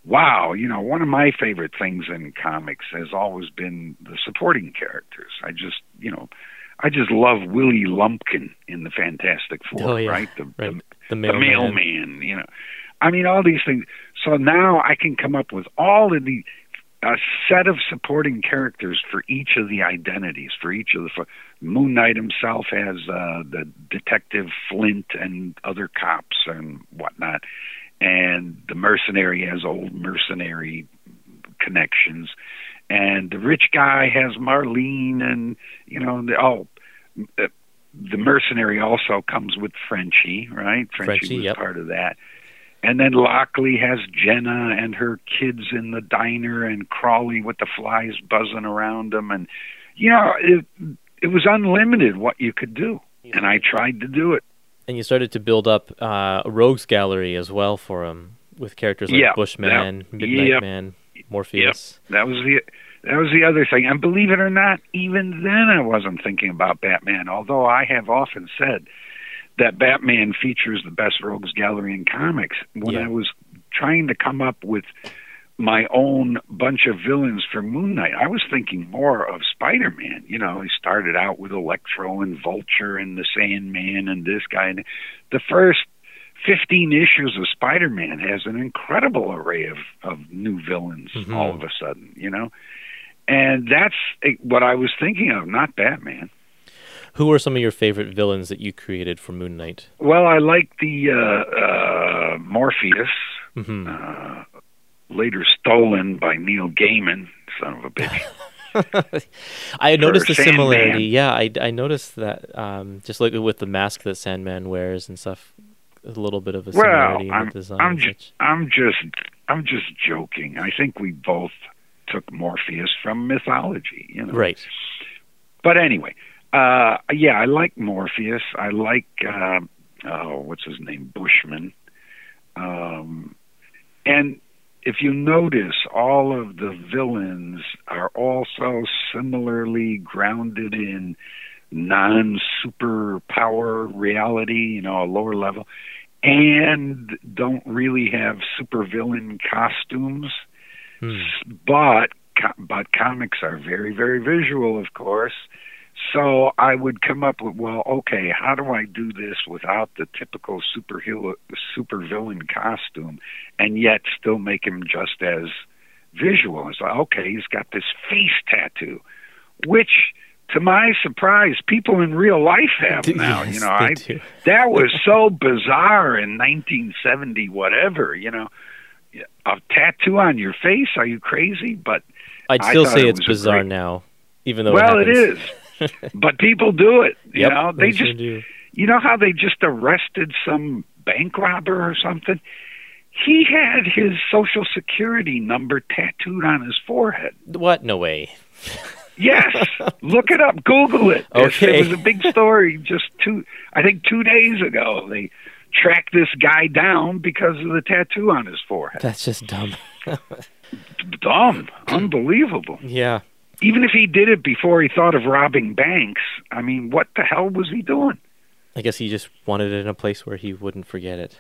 wow, you know, one of my favorite things in comics has always been the supporting characters. I just, you know, I just love Willie Lumpkin in the Fantastic Four, Oh, yeah. right? The, Right. the, The the mailman. mailman, you know. I mean, all these things. So now I can come up with all of the a set of supporting characters for each of the identities. For each of the for Moon Knight himself has uh, the detective Flint and other cops and whatnot, and the mercenary has old mercenary connections, and the rich guy has Marlene, and you know, the, oh. uh, The mercenary also comes with Frenchie, right? Frenchie, Frenchie, was yep. part of that. And then Lockley has Gena and her kids in the diner, and Crawley with the flies buzzing around him, and you know it it was unlimited what you could do, and I tried to do it. And you started to build up uh, a rogues gallery as well for him with characters like Yeah, Bushman, that- Midnight yep. Man, Morpheus. That was the that was the other thing, and believe it or not, even then I wasn't thinking about Batman. Although I have often said that Batman features the best rogues gallery in comics. When Yeah. I was trying to come up with my own bunch of villains for Moon Knight, I was thinking more of Spider Man. You know, he started out with Electro and Vulture and the Sandman and this guy. And the first 15 issues of Spider Man has an incredible array of, of new villains Mhm. all of a sudden, you know? And that's what I was thinking of, not Batman. Who are some of your favorite villains that you created for Moon Knight? Well, I like the uh, uh, Morpheus, hmm uh, later stolen by Neil Gaiman, son of a bitch. I noticed the Sandman. similarity. Yeah, I, I noticed that um, just like with the mask that Sandman wears and stuff, a little bit of a well, similarity in I'm, the design. I'm, ju-. I'm just, I'm just joking. I think we both took Morpheus from mythology, you know. Right. But anyway, uh, yeah, I like Morpheus. I like, uh, oh, what's his name, Bushman. Um, and if you notice, all of the villains are also similarly grounded in non-superpower reality, you know, a lower level, and don't really have supervillain costumes Hmm. but but comics are very very visual of course so i would come up with well okay how do i do this without the typical superhero supervillain costume and yet still make him just as visual? It's like okay he's got this face tattoo which to my surprise people in real life have now Yes, you know i that was so bizarre in 1970 whatever you know. A tattoo on your face? Are you crazy? But I'd still thought say it it's bizarre great- now, even though well it happens. is but people do it you Yep, know they sure just do. you know how they just arrested some bank robber or something he had his social security number tattooed on his forehead What? No way. Yes, look it up. Google it. Okay. It was a big story just two, I think two days ago. They tracked this guy down because of the tattoo on his forehead. That's just dumb. Dumb, unbelievable. yeah. Even if he did it before he thought of robbing banks, I mean, what the hell was he doing? I guess he just wanted it in a place where he wouldn't forget it.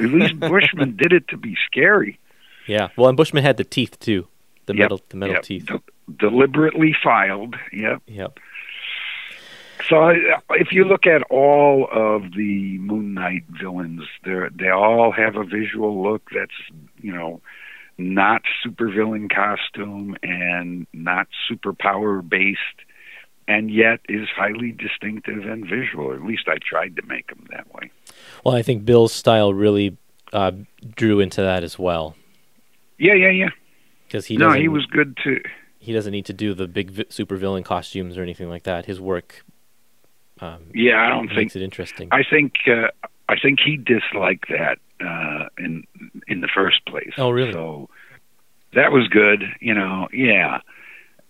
At least Bushman did it to be scary. Yeah. Well, and Bushman had the teeth too. The Yep, metal, the metal Yep. teeth. De- deliberately filed. Yep. Yep. So if you look at all of the Moon Knight villains, they they all have a visual look that's you know not supervillain costume and not superpower based, and yet is highly distinctive and visual. At least I tried to make them that way. Well, I think Bill's style really uh, drew into that as well Yeah, yeah, yeah. because he no, he was good too. he doesn't need to do the big vi- supervillain costumes or anything like that. His work um, Yeah, I don't think makes it interesting. I think uh, I think he disliked that uh, in in the first place. Oh, really? So that was good. You know, yeah.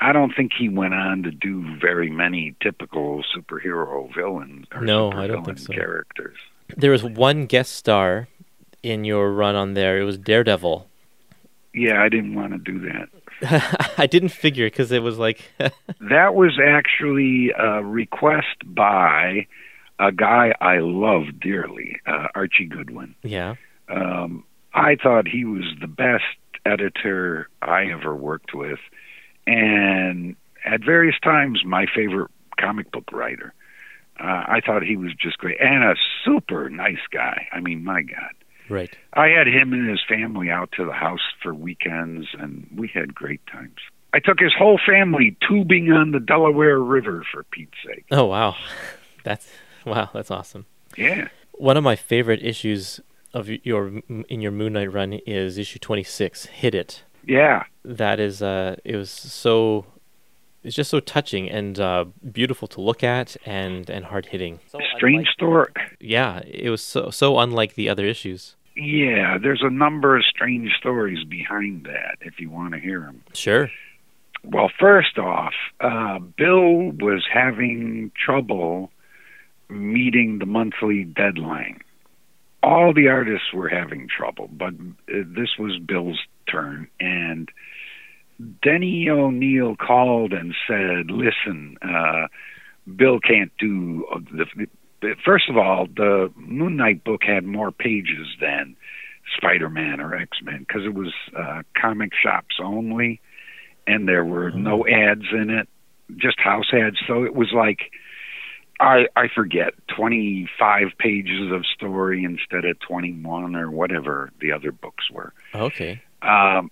I don't think he went on to do very many typical superhero villains. Or No, I don't think so. Characters. There was one guest star in your run on there. It was Daredevil. Yeah, I didn't want to do that. I didn't figure because it was like, That was actually a request by a guy I love dearly, uh, Archie Goodwin. yeah, Um, I thought he was the best editor I ever worked with, and at various times, my favorite comic book writer. Uh, I thought he was just great and a super nice guy. I mean, my God. right. I had him and his family out to the house for weekends, and we had great times. I took his whole family tubing on the Delaware River for Pete's sake. Oh wow, that's wow, that's awesome. Yeah. One of my favorite issues of your in your Moon Knight run is issue twenty six. Hit it. Yeah. That is, uh, it was so, it's just so touching and uh, beautiful to look at and and hard hitting. Strange story. Yeah, it was so so unlike the other issues. Yeah, there's a number of strange stories behind that if you want to hear them. Sure. Well, first off, uh, Bill was having trouble meeting the monthly deadline. All the artists were having trouble, but uh, this was Bill's turn. And Denny O'Neil called and said, Listen, uh, Bill can't do uh, the. First of all, the Moon Knight book had more pages than Spider Man or X Men because it was uh, comic shops only and there were no ads in it, just house ads. So it was like I I forget twenty five pages of story instead of twenty one or whatever the other books were. Okay. Um,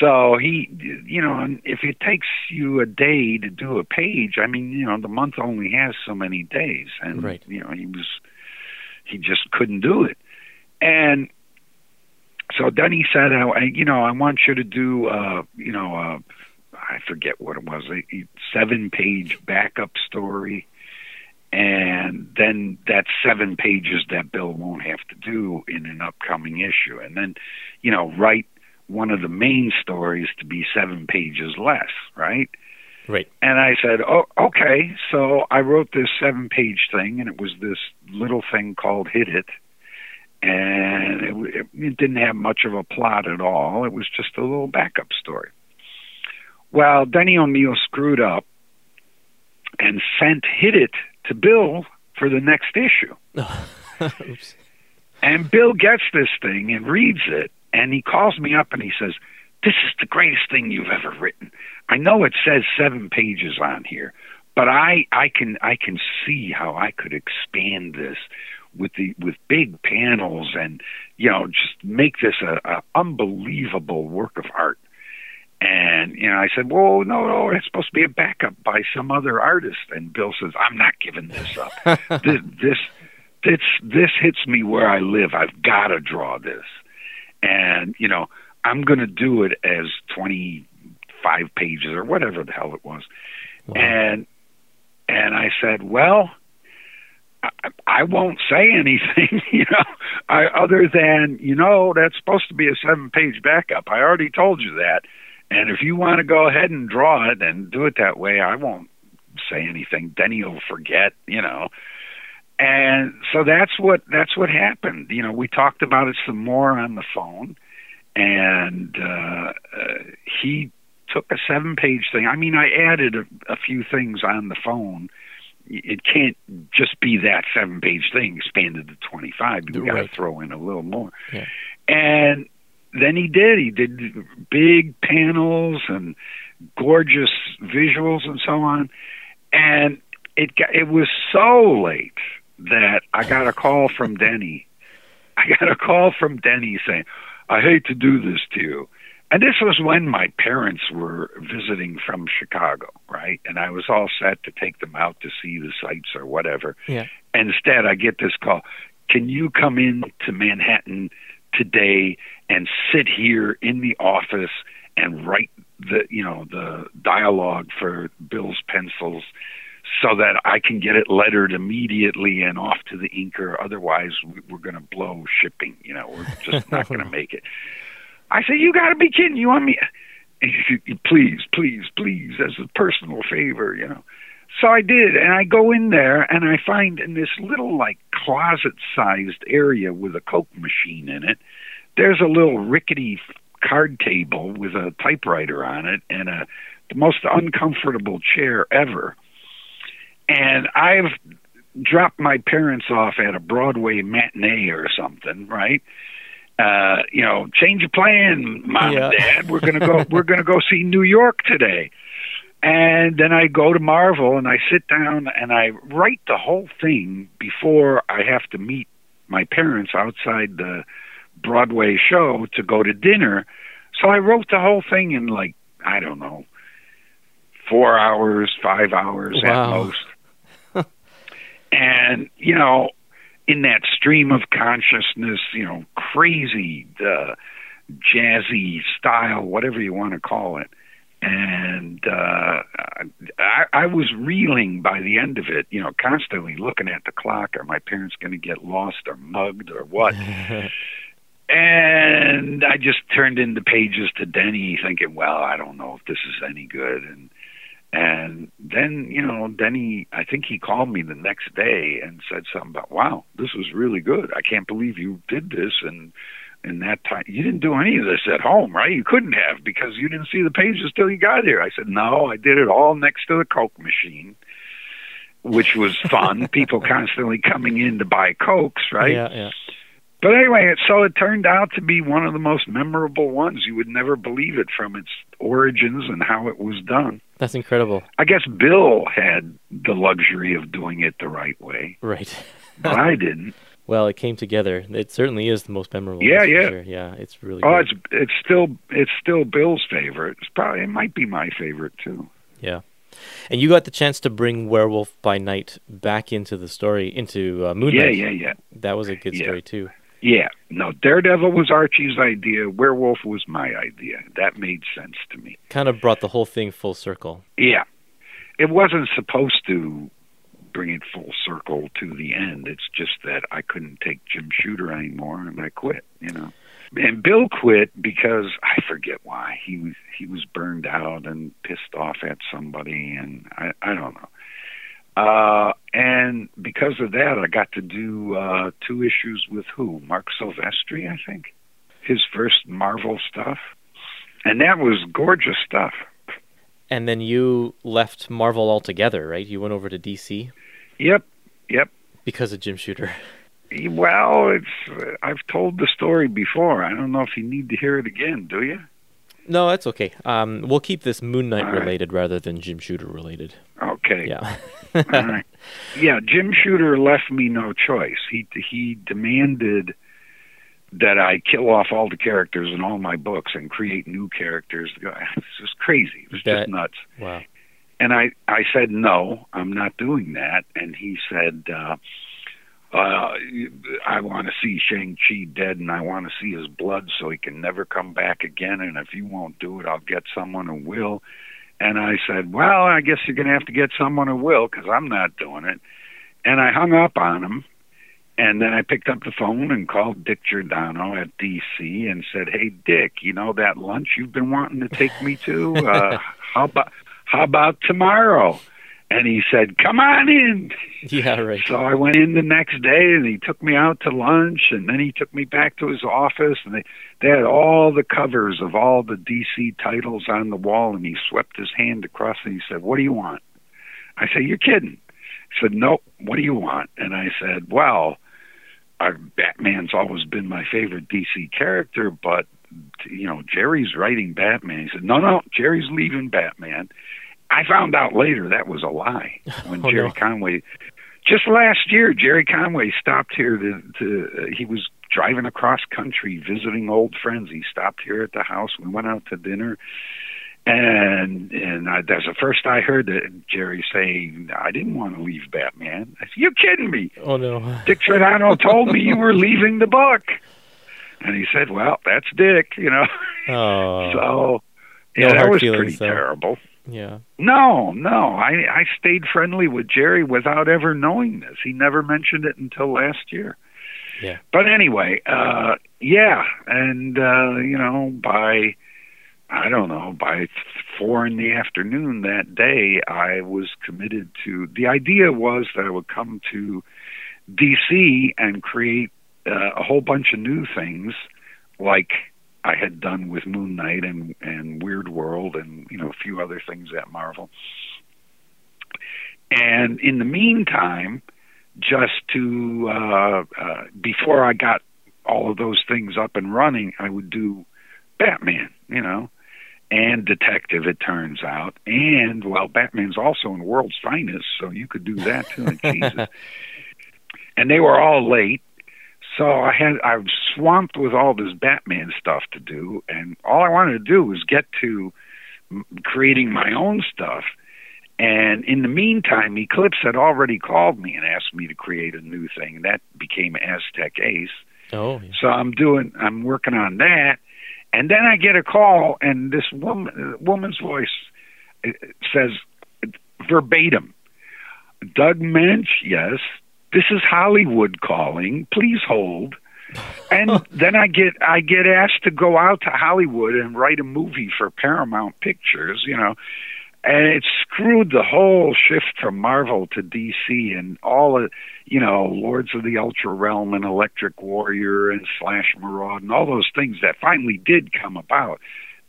so he, you know, if it takes you a day to do a page, I mean, you know, the month only has so many days, and Right. you know, he was he just couldn't do it, and so then he said, I, I- you know, I want you to do, uh, you know, uh, I forget what it was, a a seven-page backup story, and then that's seven pages that Bill won't have to do in an upcoming issue, and then, you know, write one of the main stories to be seven pages less, right? Right. And I said, "Oh, okay." So I wrote this seven-page thing, and it was this little thing called "Hit It," and it, it, it didn't have much of a plot at all. It was just a little backup story. Well, Denny O'Neil screwed up and sent "Hit It" to Bill for the next issue. Oops. And Bill gets this thing and reads it, and he calls me up and he says, This is the greatest thing you've ever written. I know it says seven pages on here, but I, I can I can see how I could expand this with the with big panels and you know just make this a, a unbelievable work of art. And you know, I said, "Well, no, no, it's supposed to be a backup by some other artist." And Bill says, "I'm not giving this up. this, this, this, this hits me where I live. I've got to draw this." And you know, I'm going to do it as 25 pages or whatever the hell it was. Wow. And and I said, "Well, I, I won't say anything, you know, I, other than you know that's supposed to be a seven-page backup. I already told you that, and if you want to go ahead and draw it and do it that way, I won't say anything. Then Denny will forget, you know." And so that's what that's what happened. You know, we talked about it some more on the phone, and uh, uh, he took a seven-page thing. I mean, I added a, a few things on the phone it can't just be that seven page thing expanded to 25 you got to throw in a little more Yeah. and then he did he did big panels and gorgeous visuals and so on and it got, it was so late that i got a call from denny i got a call from denny saying i hate to do this to you and this was when my parents were visiting from Chicago, right? And I was all set to take them out to see the sights or whatever. Yeah. Instead, I get this call Can you come in to Manhattan today and sit here in the office and write the, you know, the dialogue for Bill's pencils so that I can get it lettered immediately and off to the inker. Otherwise, we- we're going to blow shipping. You know, we're just not going to make it. I said, "You got to be kidding! You want me?" And he said, please, please, please, as a personal favor, you know. So I did, and I go in there and I find in this little like closet sized area with a Coke machine in it, there's a little rickety card table with a typewriter on it and a the most uncomfortable chair ever. And I've dropped my parents off at a Broadway matinee or something, right? Uh, you know, change of plan, mom Yeah. and dad. We're gonna go. we're gonna go see New York today. And then I go to Marvel and I sit down and I write the whole thing before I have to meet my parents outside the Broadway show to go to dinner. So I wrote the whole thing in like, I don't know, four hours, five hours at most. and, you know, in that stream of consciousness, you know, crazy, uh, jazzy style, whatever you want to call it. And uh, I, I was reeling by the end of it, you know, constantly looking at the clock. Are my parents going to get lost or mugged or what? and I just turned in the pages to Denny, thinking, well, I don't know if this is any good. And and then, you know, Denny, I think he called me the next day and said something about, wow, this was really good. I can't believe you did this. And in that time, you didn't do any of this at home, right? You couldn't have because you didn't see the pages till you got here. I said, no, I did it all next to the Coke machine, which was fun. People constantly coming in to buy Cokes, right? Yeah, yeah. But anyway, so it turned out to be one of the most memorable ones. You would never believe it from its origins and how it was done. That's incredible. I guess Bill had the luxury of doing it the right way, Right. but I didn't. Well, it came together. It certainly is the most memorable. Yeah, yeah. Sure. Yeah, it's really. Oh, good. it's it's still it's still Bill's favorite. It's probably it might be my favorite too. Yeah. And you got the chance to bring Werewolf by Night back into the story, into uh, Moon Yeah, Knight. yeah, yeah, That was a good Yeah. story too. Yeah. No, Daredevil was Archie's idea. Werewolf was my idea. That made sense to me. Kind of brought the whole thing full circle. Yeah. It wasn't supposed to bring it full circle to the end. It's just that I couldn't take Jim Shooter anymore and I quit, you know. And Bill quit because I forget why. He was he was burned out and pissed off at somebody and I I don't know. Uh and because of that I got to do uh two issues with who? Marc Silvestri, I think. His first Marvel stuff. And that was gorgeous stuff. And then you left Marvel altogether, right? You went over to DC Yep. Yep. because of Jim Shooter. Well, it's I've told the story before. I don't know if you need to hear it again, do you? No, that's okay. Um, we'll keep this Moon Knight right. related rather than Jim Shooter related. Okay. Yeah. Right. Yeah, Jim Shooter left me no choice. He he demanded that I kill off all the characters in all my books and create new characters. This is crazy. It was Bet. just nuts. wow. And I I said no, I'm not doing that. And he said, uh, uh, I want to see Shang Chi dead, and I want to see his blood, so he can never come back again. And if you won't do it, I'll get someone who will. And I said, well, I guess you're going to have to get someone who will, because I'm not doing it. And I hung up on him. And then I picked up the phone and called Dick Giordano at DC and said, "Hey, Dick, you know that lunch you've been wanting to take me to? Uh, how about how about tomorrow?" And he said, "Come on in." Yeah, right. So I went in the next day, and he took me out to lunch, and then he took me back to his office, and they they had all the covers of all the DC titles on the wall, and he swept his hand across, and he said, "What do you want?" I said, "You're kidding." He said, "Nope. What do you want?" And I said, "Well, uh, Batman's always been my favorite DC character, but you know Gerry's writing Batman." He said, "No, no, Gerry's leaving Batman." I found out later that was a lie when Oh, Gerry no. Conway. Just last year, Gerry Conway stopped here to. to uh, he was driving across country visiting old friends. He stopped here at the house. We went out to dinner, and and I, that's the first I heard that Gerry say, "I didn't want to leave Batman." I said, "You gidding me?" Oh no. Dick Giordano told me you were leaving the book. And he said, Well, that's Dick, you know. Oh. so No yeah, that was feelings, pretty though. terrible. Yeah. No, no. I I stayed friendly with Gerry without ever knowing this. He never mentioned it until last year. Yeah. But anyway, uh yeah, and uh, you know, by I don't know, by four in the afternoon that day, I was committed to. The idea was that I would come to DC and create uh, a whole bunch of new things, like I had done with Moon Knight and and Weird World, and you know a few other things at Marvel. And in the meantime, just to uh, uh, before I got all of those things up and running, I would do Batman, you know, and detective, it turns out. And well, Batman's also in World's Finest, so you could do that too. Jesus. and they were all late, so I had I was swamped with all this Batman stuff to do, and all I wanted to do was get to creating my own stuff. And in the meantime, Eclipse had already called me and asked me to create a new thing, and that became Aztec Ace. Oh, yeah. So I'm doing, I'm working on that, and then I get a call, and this woman, woman's voice uh, says verbatim, "Doug Moench, yes, this is Hollywood calling. Please hold." and then I get I get asked to go out to Hollywood and write a movie for Paramount Pictures, you know, and it screwed the whole shift from Marvel to DC and all of you know Lords of the Ultra Realm and Electric Warrior and Slash Maraud and all those things that finally did come about.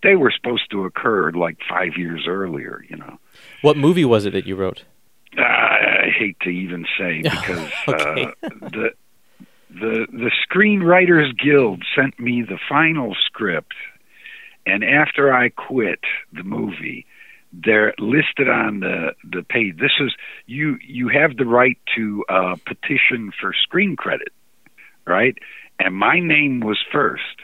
They were supposed to occur like five years earlier, you know. What movie was it that you wrote? Uh, I hate to even say because Okay. uh, the the the Screenwriters Guild sent me the final script, and after I quit the movie, they're listed on the the page. This is you you have the right to uh, petition for screen credit, right? And my name was first,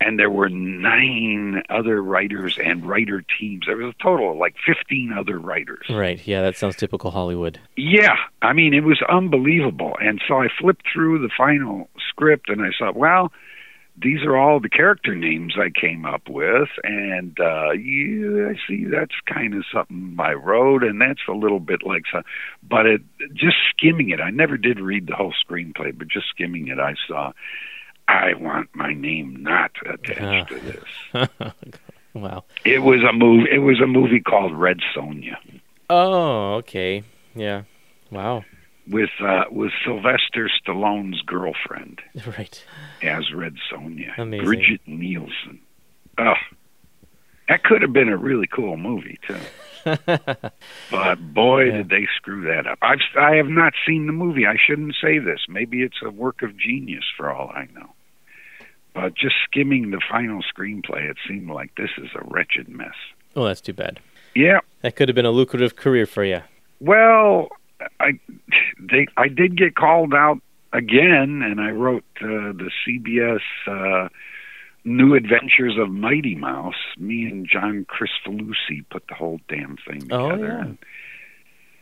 and there were nine other writers and writer teams. There was a total of like fifteen other writers. Right. Yeah, that sounds typical Hollywood. Yeah, I mean it was unbelievable. And so I flipped through the final script and I thought, well, these are all the character names I came up with, and uh, yeah, I see that's kind of something I wrote, and that's a little bit like some. But it just skimming it, I never did read the whole screenplay, but just skimming it, I saw. I want my name not attached to this. wow. It was a movie. It was a movie called Red Sonja. Oh, okay. Yeah. Wow. with uh, with Sylvester Stallone's girlfriend Right. as Red Sonja, Amazing. Brigitte Nielsen. Oh, that could have been a really cool movie too. but boy, Yeah. did they screw that up. I've I have not seen the movie. I shouldn't say this. Maybe it's a work of genius for all I know. But just skimming the final screenplay, it seemed like this is a wretched mess. Oh, that's too bad. Yeah, That could have been a lucrative career for you. Well, I they I did get called out again, and I wrote uh, the CBS uh, New Adventures of Mighty Mouse. Me and John Kricfalusi put the whole damn thing together. Oh, together.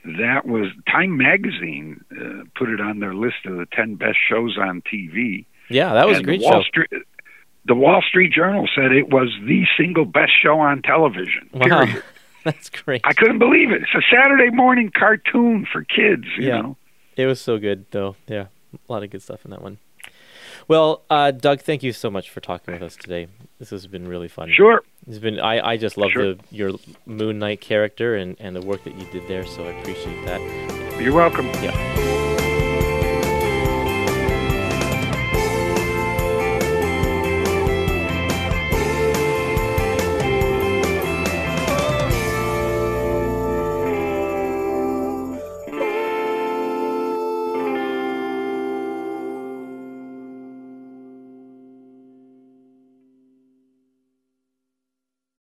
yeah. that was Time Magazine uh, put it on their list of the ten best shows on TV. Yeah, that was and a great the Wall show. Street, the Wall Street Journal said it was the single best show on television. Wow. Period. That's great. I couldn't believe it. It's a Saturday morning cartoon for kids, you Yeah. know. It was so good, though. Yeah, a lot of good stuff in that one. Well, uh, Doug, thank you so much for talking with us today. This has been really fun. Sure. It's been I, I just love Sure. the your Moon Knight character and, and the work that you did there, so I appreciate that. You're welcome. Yeah.